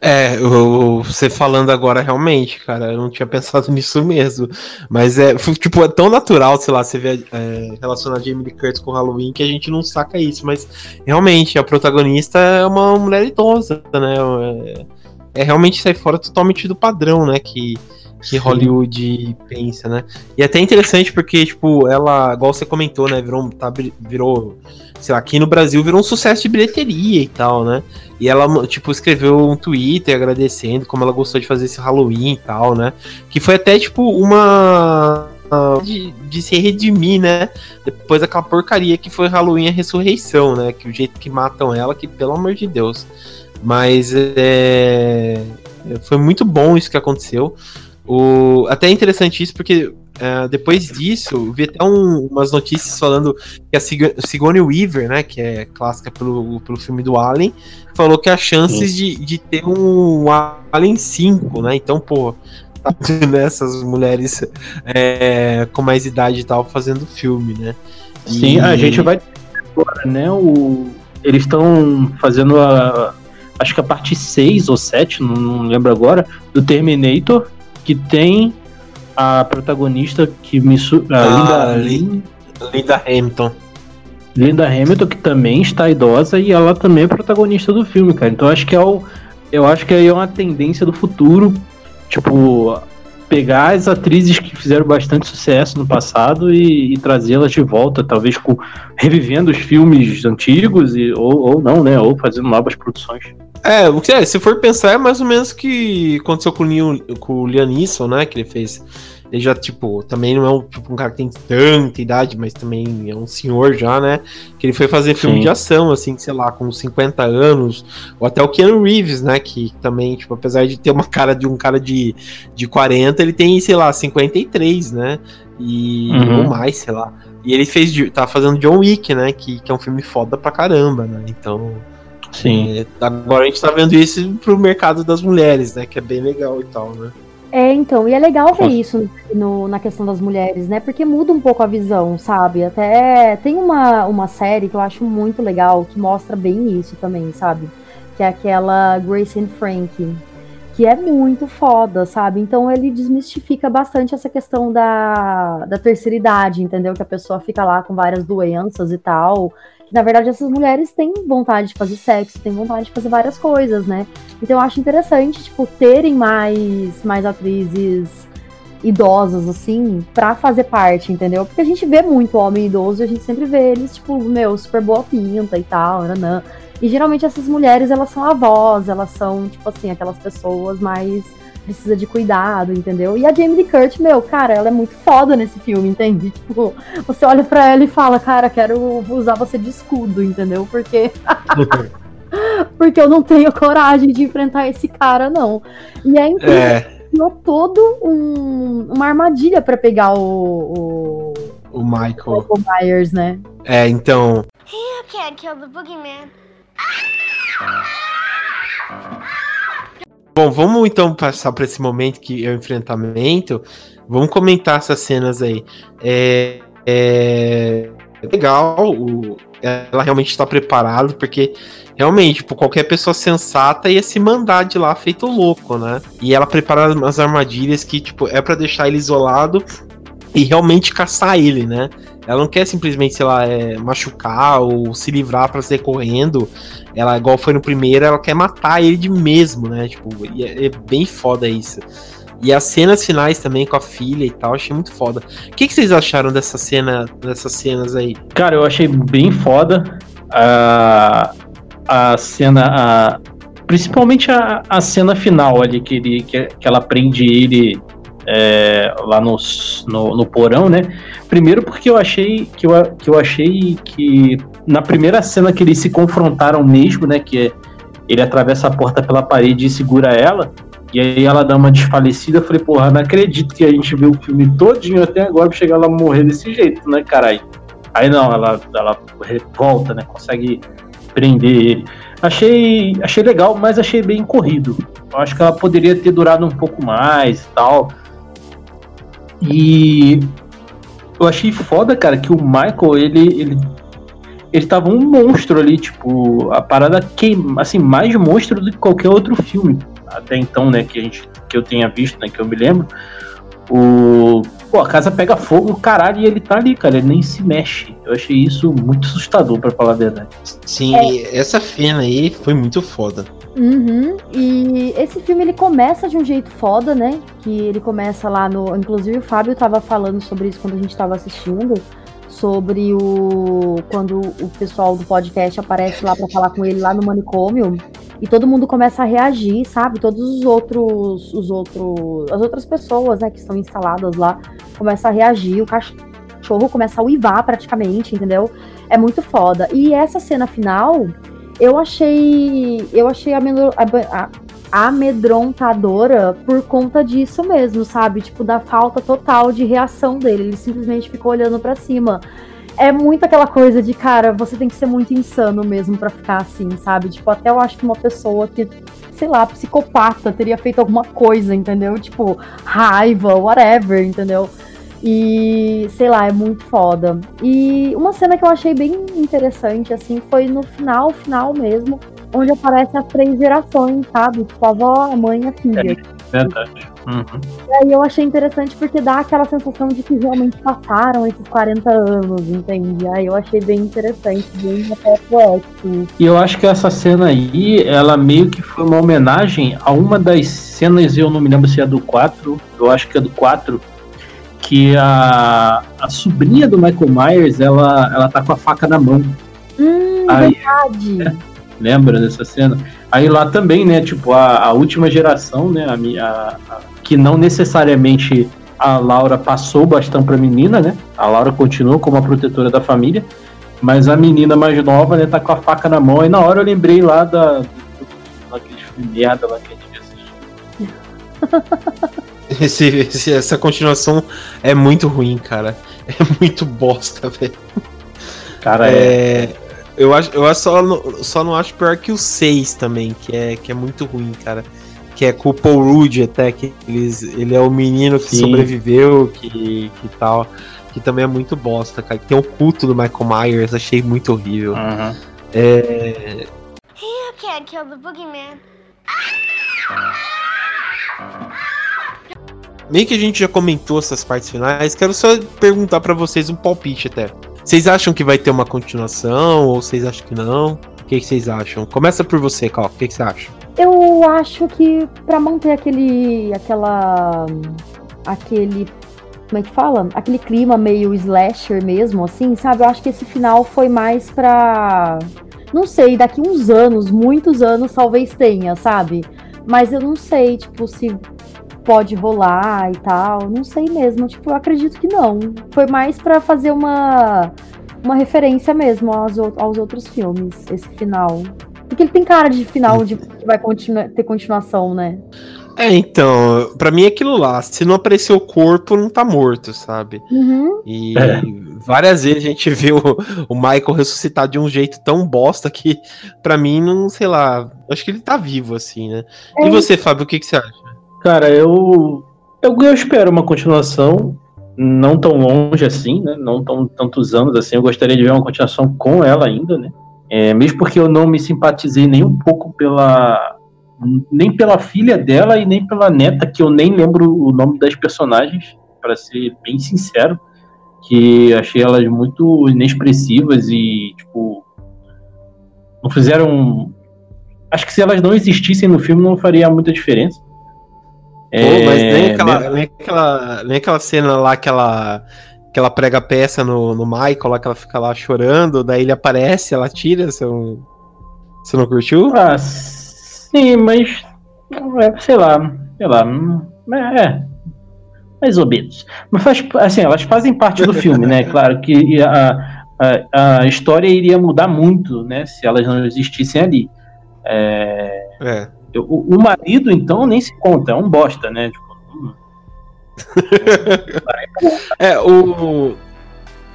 É, eu- você falando agora realmente, cara, eu não tinha pensado nisso mesmo. Mas é, tipo, é tão natural, sei lá, você vê é, relacionar Jamie Lee Curtis com Halloween que a gente não saca isso. Mas realmente, a protagonista é uma mulher idosa, né? É, é realmente sair fora totalmente do padrão, né? Que, que Hollywood pensa, né? E é até interessante porque, tipo, ela, igual você comentou, né? Virou, tá, virou, sei lá, aqui no Brasil virou um sucesso de bilheteria e tal, né? E ela, tipo, escreveu um Twitter agradecendo como ela gostou de fazer esse Halloween e tal, né? Que foi até, tipo, uma. De, de se redimir, né? Depois daquela porcaria que foi Halloween a Ressurreição, né? Que o jeito que matam ela, que pelo amor de Deus. Mas é. Foi muito bom isso que aconteceu. O, até é interessante isso porque é, depois disso, eu vi até um, umas notícias falando que a Sig Sigourney Weaver, né, que é clássica pelo, pelo filme do Alien, falou que há chances de, de ter um Alien 5, né? Então, pô, tá nessas mulheres é, com mais idade e tal fazendo filme, né?
E... Sim, a gente vai agora, né? O, eles estão fazendo a. Acho que a parte 6 ou 7, não, não lembro agora, do Terminator, que tem a protagonista que me.
A ah, Linda, Linda Hamilton.
Linda Hamilton, que também está idosa e ela também é protagonista do filme, cara. Então acho que é o. Eu acho que aí é uma tendência do futuro. Tipo, pegar as atrizes que fizeram bastante sucesso no passado e, e trazê-las de volta, talvez com revivendo os filmes antigos e, ou, ou não, né? Ou fazendo novas produções.
É, o que é, se for pensar, é mais ou menos que aconteceu com o, Liam, com o né? Que ele fez ele já, tipo, também não é um, tipo, um cara que tem tanta idade, mas também é um senhor já, né? Que ele foi fazer filme Sim. de ação, assim, sei lá, com 50 anos. Ou até o Keanu Reeves, né? Que também, tipo, apesar de ter uma cara de um cara de, de 40, ele tem, sei lá, 53, né? E, uhum. ou mais, sei lá. E ele fez, tá fazendo John Wick, né? Que, que é um filme foda pra caramba, né? Então.
Sim.
É, agora a gente tá vendo isso pro mercado das mulheres, né? Que é bem legal e tal, né?
É, então, e é legal ver isso no, na questão das mulheres, né? Porque muda um pouco a visão, sabe? Até tem uma, uma série que eu acho muito legal, que mostra bem isso também, sabe? Que é aquela Grace and Frank, que é muito foda, sabe? Então ele desmistifica bastante essa questão da, da terceira idade, entendeu? Que a pessoa fica lá com várias doenças e tal, na verdade, essas mulheres têm vontade de fazer sexo, têm vontade de fazer várias coisas, né? Então eu acho interessante, tipo, terem mais, mais atrizes idosas, assim, pra fazer parte, entendeu? Porque a gente vê muito homem idoso e a gente sempre vê eles, tipo, meu, super boa pinta e tal, nanã. E geralmente essas mulheres, elas são avós, elas são, tipo assim, aquelas pessoas mais precisa de cuidado, entendeu? E a Jamie Lee Curtis, meu, cara, ela é muito foda nesse filme, entende? Tipo, você olha para ela e fala, cara, quero usar você de escudo, entendeu? Porque porque eu não tenho coragem de enfrentar esse cara, não. E é incrível. É. todo um, uma armadilha para pegar o, o,
o Michael.
O Myers, né?
É, então.
You can't kill the boogeyman.
Bom, vamos então passar para esse momento que é o enfrentamento. Vamos comentar essas cenas aí. É, é legal, o, ela realmente está preparada, porque realmente, tipo, qualquer pessoa sensata ia se mandar de lá feito louco, né? E ela prepara umas armadilhas que, tipo, é para deixar ele isolado e realmente caçar ele, né? Ela não quer simplesmente, sei lá, é, machucar ou se livrar para sair correndo. Ela, igual foi no primeiro, ela quer matar ele de mesmo, né? Tipo, é, é, bem foda isso. E as cenas finais também com a filha e tal, achei muito foda. O que, que vocês acharam dessa cena, dessas cenas aí?
Cara, eu achei bem foda. A, a cena. A, principalmente a, a cena final ali, que, ele, que, que ela prende ele é, lá no, no, porão, né? Primeiro porque eu achei que eu, que eu achei que na primeira cena que eles se confrontaram mesmo, né? Que é, ele atravessa a porta pela parede e segura ela. E aí ela dá uma desfalecida. Eu falei, porra, não acredito que a gente viu o filme todinho até agora pra chegar lá morrer desse jeito, né, caralho? Aí não, ela, ela volta, né? Consegue prender ele. Achei, achei legal, mas achei bem corrido. Eu acho que ela poderia ter durado um pouco mais e tal. E eu achei foda, cara, que o Michael, ele, ele, ele tava um monstro ali, tipo, a parada que, assim, mais monstro do que qualquer outro filme até então, né, que a gente, que eu tenha visto, né, que eu me lembro. O, pô, a casa pega fogo, caralho, e ele tá ali, cara, ele nem se mexe. Eu achei isso muito assustador, para falar a verdade.
Sim, é. essa cena aí foi muito foda.
Uhum. E esse filme ele começa de um jeito foda, né? Que ele começa lá no. Inclusive o Fábio tava falando sobre isso quando a gente tava assistindo. Sobre o. Quando o pessoal do podcast aparece lá para falar com ele lá no manicômio. E todo mundo começa a reagir, sabe? Todos os outros. Os outros. As outras pessoas, né, que estão instaladas lá, começam a reagir. O cachorro começa a uivar praticamente, entendeu? É muito foda. E essa cena final eu achei. Eu achei a, a, a amedrontadora por conta disso mesmo, sabe? Tipo, da falta total de reação dele. Ele simplesmente ficou olhando para cima. É muito aquela coisa de, cara, você tem que ser muito insano mesmo para ficar assim, sabe? Tipo, até eu acho que uma pessoa que, sei lá, psicopata teria feito alguma coisa, entendeu? Tipo, raiva, whatever, entendeu? E, sei lá, é muito foda. E uma cena que eu achei bem interessante, assim, foi no final, final mesmo, onde aparece as três gerações, sabe? Tipo, a avó, a mãe e a filha.
É, verdade. Uhum.
E aí eu achei interessante porque dá aquela sensação de que realmente passaram esses 40 anos, entende? Aí eu achei bem interessante, bem até poético.
E eu acho que essa cena aí, ela meio que foi uma homenagem a uma das cenas, eu não me lembro se é do 4, eu acho que é do 4, que a, a sobrinha do Michael Myers, ela, ela tá com a faca na mão.
Hum,
Aí-
verdade.
É. Lembra dessa cena? Aí lá também, né, tipo, a, a última geração, né, a, a- a- que não necessariamente a Laura passou o bastão pra menina, né, a Laura continua como a protetora da família, mas a menina mais nova, né, tá com a faca na mão, e na hora eu lembrei lá da, do, daqueles filmes merda lá que a gente assistiu.
Esse, esse- essa continuação é muito ruim, cara. É muito bosta, velho.
Cara, é,
É, eu acho, eu acho só, não- só não acho pior que o 6 também, que é, que é muito ruim, cara. Que é com o Paul Rudd até, que eles, ele é o menino que
Sim.
sobreviveu, que, que tal. Que também é muito bosta, cara. Que tem o culto do Michael Myers, achei muito horrível.
Aham.
É,
You can't kill the boogeyman.
Meio que a gente já comentou essas partes finais, quero só perguntar pra vocês um palpite até. Vocês acham que vai ter uma continuação ou vocês acham que não? O que, vocês acham? Começa por você, Cal. O que, que você acha?
Eu acho que pra manter aquele. aquela. aquele. Como é que fala? Aquele clima meio slasher mesmo, assim, sabe? Eu acho que esse final foi mais pra. Não sei, daqui uns anos, muitos anos, talvez tenha, sabe? Mas eu não sei, tipo, se pode rolar e tal. Não sei mesmo. Tipo, eu acredito que não. Foi mais pra fazer uma. Uma referência mesmo aos, aos outros filmes, esse final. Porque ele tem cara de final de que vai continua- ter continuação, né?
É, então, pra mim é aquilo lá. Se não aparecer o corpo, não tá morto, sabe?
Uhum.
E
É.
várias vezes a gente vê o, o Michael ressuscitar de um jeito tão bosta que, pra mim, não sei lá. Acho que ele tá vivo, assim, né?
É.
E você, Fábio, o que, que você acha?
Cara, eu, eu eu espero uma continuação, não tão longe assim, né? Não tão tantos anos assim. Eu gostaria de ver uma continuação com ela ainda, né? É, mesmo porque eu não me simpatizei nem um pouco pela nem pela filha dela e nem pela neta, que eu nem lembro o nome das personagens, para ser bem sincero, que achei elas muito inexpressivas e tipo não fizeram acho que se elas não existissem no filme não faria muita diferença.
Pô, mas nem
É,
aquela, nem, aquela, nem aquela cena lá que ela, que ela prega peça no, no Michael, lá que ela fica lá chorando, daí ele aparece, ela tira, você não, você não curtiu?
Ah, sim, mas. é, Sei lá, sei lá. hum, É. Mais ou menos. Mas faz, assim, elas fazem parte do filme, né? Claro que a, a, a história iria mudar muito, né? Se elas não existissem ali. É,
É.
o, o marido, então, nem se conta, é um bosta, né? Tipo, hum,
É, o.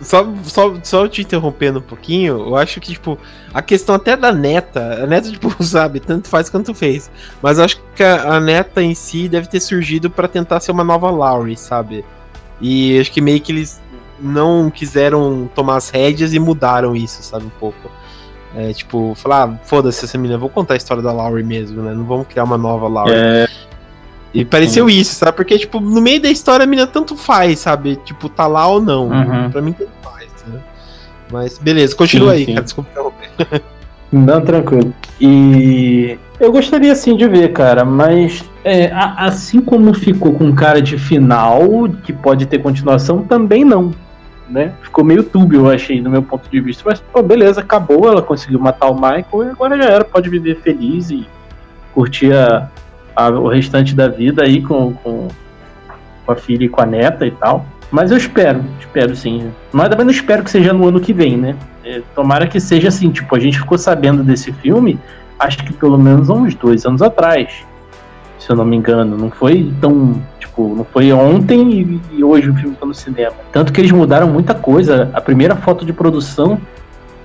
Só, só, só te interrompendo um pouquinho, eu acho que, tipo, a questão até da neta, a neta, tipo, sabe, tanto faz quanto fez. Mas eu acho que a, a neta em si deve ter surgido pra tentar ser uma nova Laurie, sabe? E acho que meio que eles não quiseram tomar as rédeas e mudaram isso, sabe, um pouco. É, tipo, falar, ah, foda-se essa menina, vou contar a história da Laurie mesmo, né? Não vamos criar uma nova Laurie.
é,
E pareceu isso, sabe? Porque, tipo, no meio da história a menina tanto faz, sabe? Tipo, tá lá ou não.
Uhum.
Pra mim tanto faz, né? Mas beleza, continua
Sim,
aí,
sim.
cara. Desculpa interromper.
Não, tranquilo. E eu gostaria sim de ver, cara, mas é, a- assim como ficou com cara de final, que pode ter continuação, também não. Né? Ficou meio túbio, eu achei, do meu ponto de vista. Mas, pô, beleza, acabou, ela conseguiu matar o Michael e agora já era, pode viver feliz e curtir a, a- o restante da vida aí com, com, com a filha e com a neta e tal. Mas eu espero, espero sim. Mas também não espero que seja no ano que vem, né? É, tomara que seja assim, tipo, a gente ficou sabendo desse filme, acho que pelo menos há uns dois anos atrás. se eu não me engano. Não foi tão. Tipo, não foi ontem e, hoje o filme tá no cinema. Tanto que eles mudaram muita coisa. A primeira foto de produção,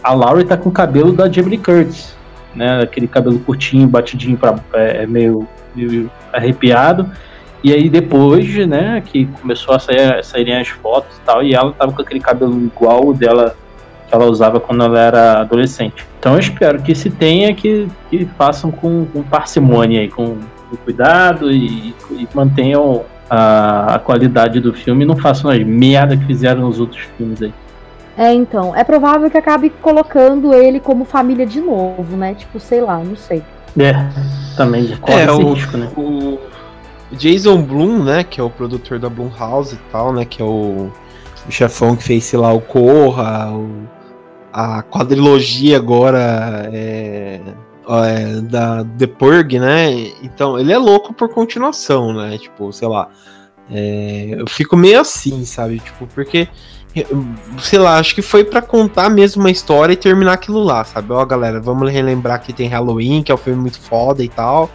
a Laurie tá com o cabelo da Jamie Curtis. Né, aquele cabelo curtinho, batidinho, pra, é, meio, meio arrepiado. E aí depois, né, que começou a sair, saírem as fotos e tal, e ela tava com aquele cabelo igual o dela que ela usava quando ela era adolescente. Então eu espero que se tenha que, que façam com, com parcimônia aí, com, com cuidado e, e mantenham a, a, qualidade do filme e não façam as merda que fizeram nos outros filmes aí.
É, então, é provável que acabe colocando ele como família de novo, né? Tipo, sei lá, não sei.
É, também
corre é, o, risco, né? O Jason Blum, né, que é o produtor da Blumhouse e tal, né, que é o, o chefão que fez, sei lá, o Corra, o a quadrilogia agora é, é, da The Purge, né? Então, ele é louco por continuação, né? Tipo, sei lá. É, eu fico meio assim, sabe? Tipo, porque sei lá, acho que foi para contar mesmo uma história e terminar aquilo lá, sabe? Ó, galera, vamos relembrar que tem Halloween, que é um filme muito foda e tal.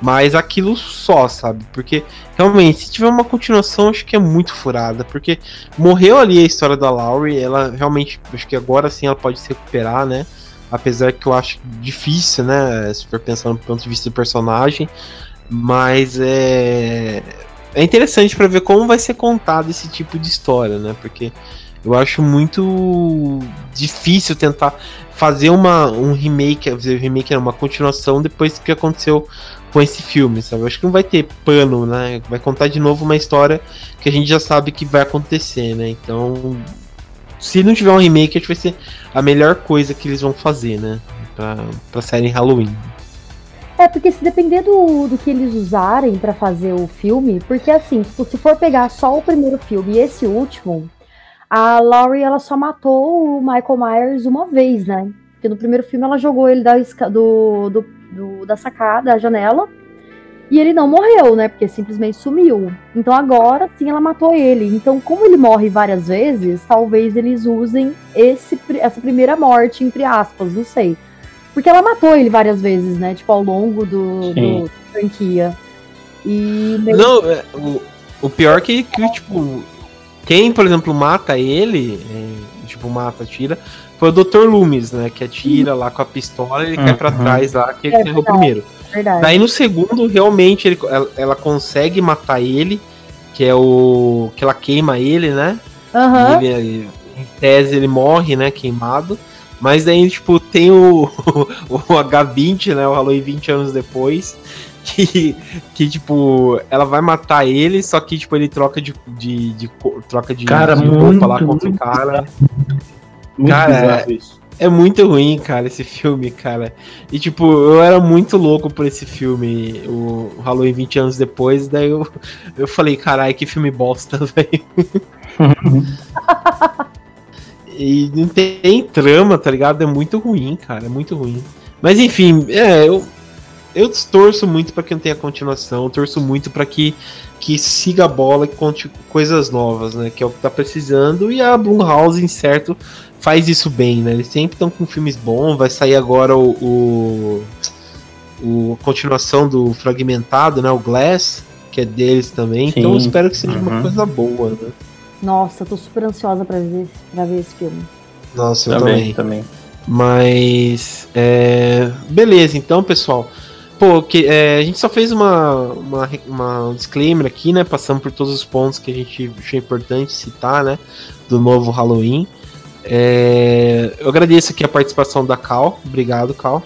Mas aquilo só, sabe? Porque realmente, se tiver uma continuação, acho que é muito furada. Porque morreu ali a história da Laurie, ela realmente, acho que agora sim ela pode se recuperar, né? Apesar que eu acho difícil, né? Se for pensando do ponto de vista do personagem. Mas é. É interessante para ver como vai ser contado esse tipo de história, né? Porque eu acho muito difícil tentar fazer uma, um remake, fazer remake, uma continuação depois que aconteceu com esse filme, sabe? Eu acho que não vai ter pano, né? Vai contar de novo uma história que a gente já sabe que vai acontecer, né? Então, se não tiver um remake, acho que vai ser a melhor coisa que eles vão fazer, né? Pra, pra série Halloween.
É, porque se depender do, do que eles usarem para fazer o filme, porque assim, se for pegar só o primeiro filme e esse último, a Laurie ela só matou o Michael Myers uma vez, né? Porque no primeiro filme ela jogou ele da, do, do do, da sacada, da janela. E ele não morreu, né? Porque simplesmente sumiu. Então agora sim ela matou ele. Então, como ele morre várias vezes, talvez eles usem esse, essa primeira morte, entre aspas, não sei. Porque ela matou ele várias vezes, né? Tipo, ao longo do, do franquia. E.
Não, é, o, o pior é que, que, tipo, quem, por exemplo, mata ele, é, tipo, mata, tira, foi o Dr. Loomis, né? Que atira lá com a pistola e ele uhum. cai pra trás lá, que é, errou primeiro. Verdade. Daí no segundo, realmente, ele, ela, ela, consegue matar ele, que é o. que ela queima ele, né?
Uhum.
Ele, em tese ele morre, né? Queimado. Mas daí, tipo, tem o, o H20, né? O Halloween 20 anos depois. Que, que, tipo, ela vai matar ele, só que, tipo, ele troca de. de, de troca de,
cara,
de
muito,
lá contra o cara. Muito cara, é, é muito ruim, cara, esse filme, cara. E tipo, eu era muito louco por esse filme, o Halloween 20 anos depois, daí eu, eu falei, carai, que filme bosta, velho. e não tem trama, tá ligado? É muito ruim, cara, é muito ruim. Mas enfim, é, eu, eu torço muito para que não tenha continuação, torço muito para que que siga a bola e conte coisas novas, né? Que é o que tá precisando. E a Blumhouse, certo, faz isso bem, né? Eles sempre estão com filmes bons. Vai sair agora o, o, o, a continuação do Fragmentado, né? O Glass, que é deles também. Sim. Então eu espero que seja uhum. uma coisa boa, né?
Nossa, tô super ansiosa para ver, pra ver esse filme.
Nossa, eu também. também. Mas. É... Beleza, então, pessoal. Pô, que, é, a gente só fez uma, uma, uma, um disclaimer aqui, né? Passando por todos os pontos que a gente achou importante citar, né? Do novo Halloween. É, eu agradeço aqui a participação da Cal. Obrigado, Cal.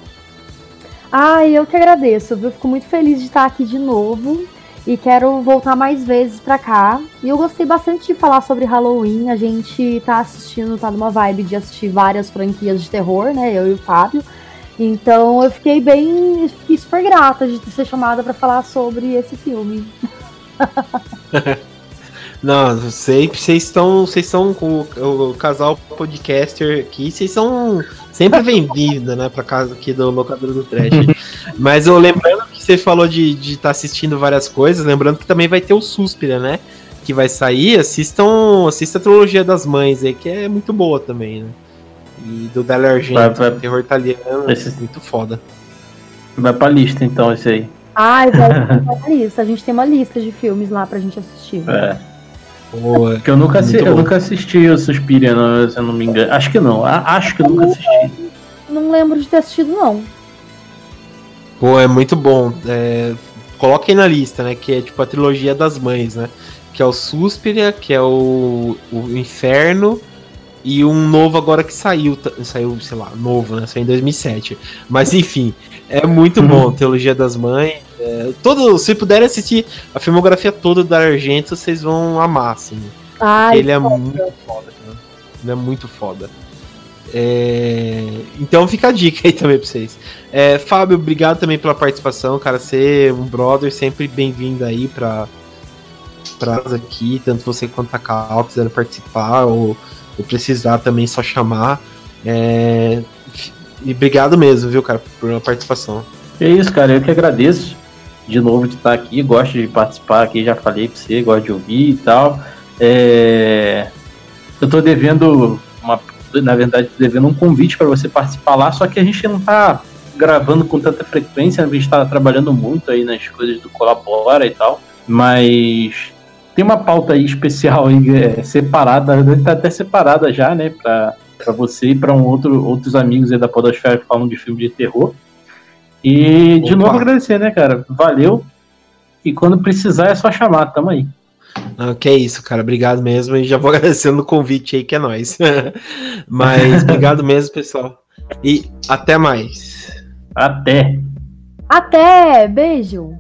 Ah, eu que agradeço, viu? Fico muito feliz de estar aqui de novo e quero voltar mais vezes pra cá. E eu gostei bastante de falar sobre Halloween. A gente tá assistindo, tá numa vibe de assistir várias franquias de terror, né? Eu e o Fábio. Então eu fiquei bem. Fiquei super grata de ser chamada para falar sobre esse filme.
Não, sempre vocês estão. Vocês são o, o, casal podcaster aqui, vocês são sempre bem-vindos, né, pra casa aqui do locador do Trash. Mas eu lembrando que você falou de estar de tá assistindo várias coisas, lembrando que também vai ter o Suspira, né? Que vai sair, assistam, assista a trilogia das mães aí, que é muito boa também, né? E do Dario Argento, vai, vai, terror italiano, esse... muito foda.
Vai pra lista então esse aí.
Ai, velho, uma lista. A gente tem uma lista de filmes lá pra gente assistir.
É.
Boa.
Porque eu nunca, assi eu nunca assisti o Suspiria, não, se eu não me engano. Acho que não. A- Acho que eu nunca assisti.
Não lembro de ter assistido, não.
Pô, é muito bom. É, coloquem na lista, né? Que é tipo a trilogia das mães, né? Que é o Suspiria, que é o, o Inferno e um novo agora que saiu, saiu, sei lá, novo, né? Saiu em 2007. Mas enfim, é muito
Uhum.
bom. Trilogia das mães. É, todo, se puderem assistir a filmografia toda da Argento, vocês vão amar, assim.
Ai,
Ele é muito foda, cara. Ele é muito foda. É, Então fica a dica aí também pra vocês. É, Fábio, obrigado também pela participação, cara. Ser um brother, sempre bem-vindo aí pra, pra aqui. Tanto você quanto a Cal quiserem participar ou, ou precisar também, só chamar. É, E obrigado mesmo, viu, cara, por a participação.
É isso, cara. Eu que agradeço de novo de estar aqui. Gosto de participar aqui, já falei pra você, gosto de ouvir e tal. É, Eu tô devendo uma. Na verdade, devendo um convite para você participar lá, só que a gente não tá gravando com tanta frequência, a gente tá trabalhando muito aí nas coisas do Colabora e tal. Mas tem uma pauta aí especial aí, é, separada, tá até separada já, né? Pra você e pra um outro, outros amigos aí da Podosfera que falam de filme de terror. E de
Opa.
novo agradecer, né, cara? Valeu. E quando precisar é só chamar, tamo aí.
Ah, que é isso, cara. Obrigado mesmo. E já vou agradecendo o convite aí, que é nóis. Mas obrigado mesmo, pessoal. E até mais.
Até!
Até! Beijo!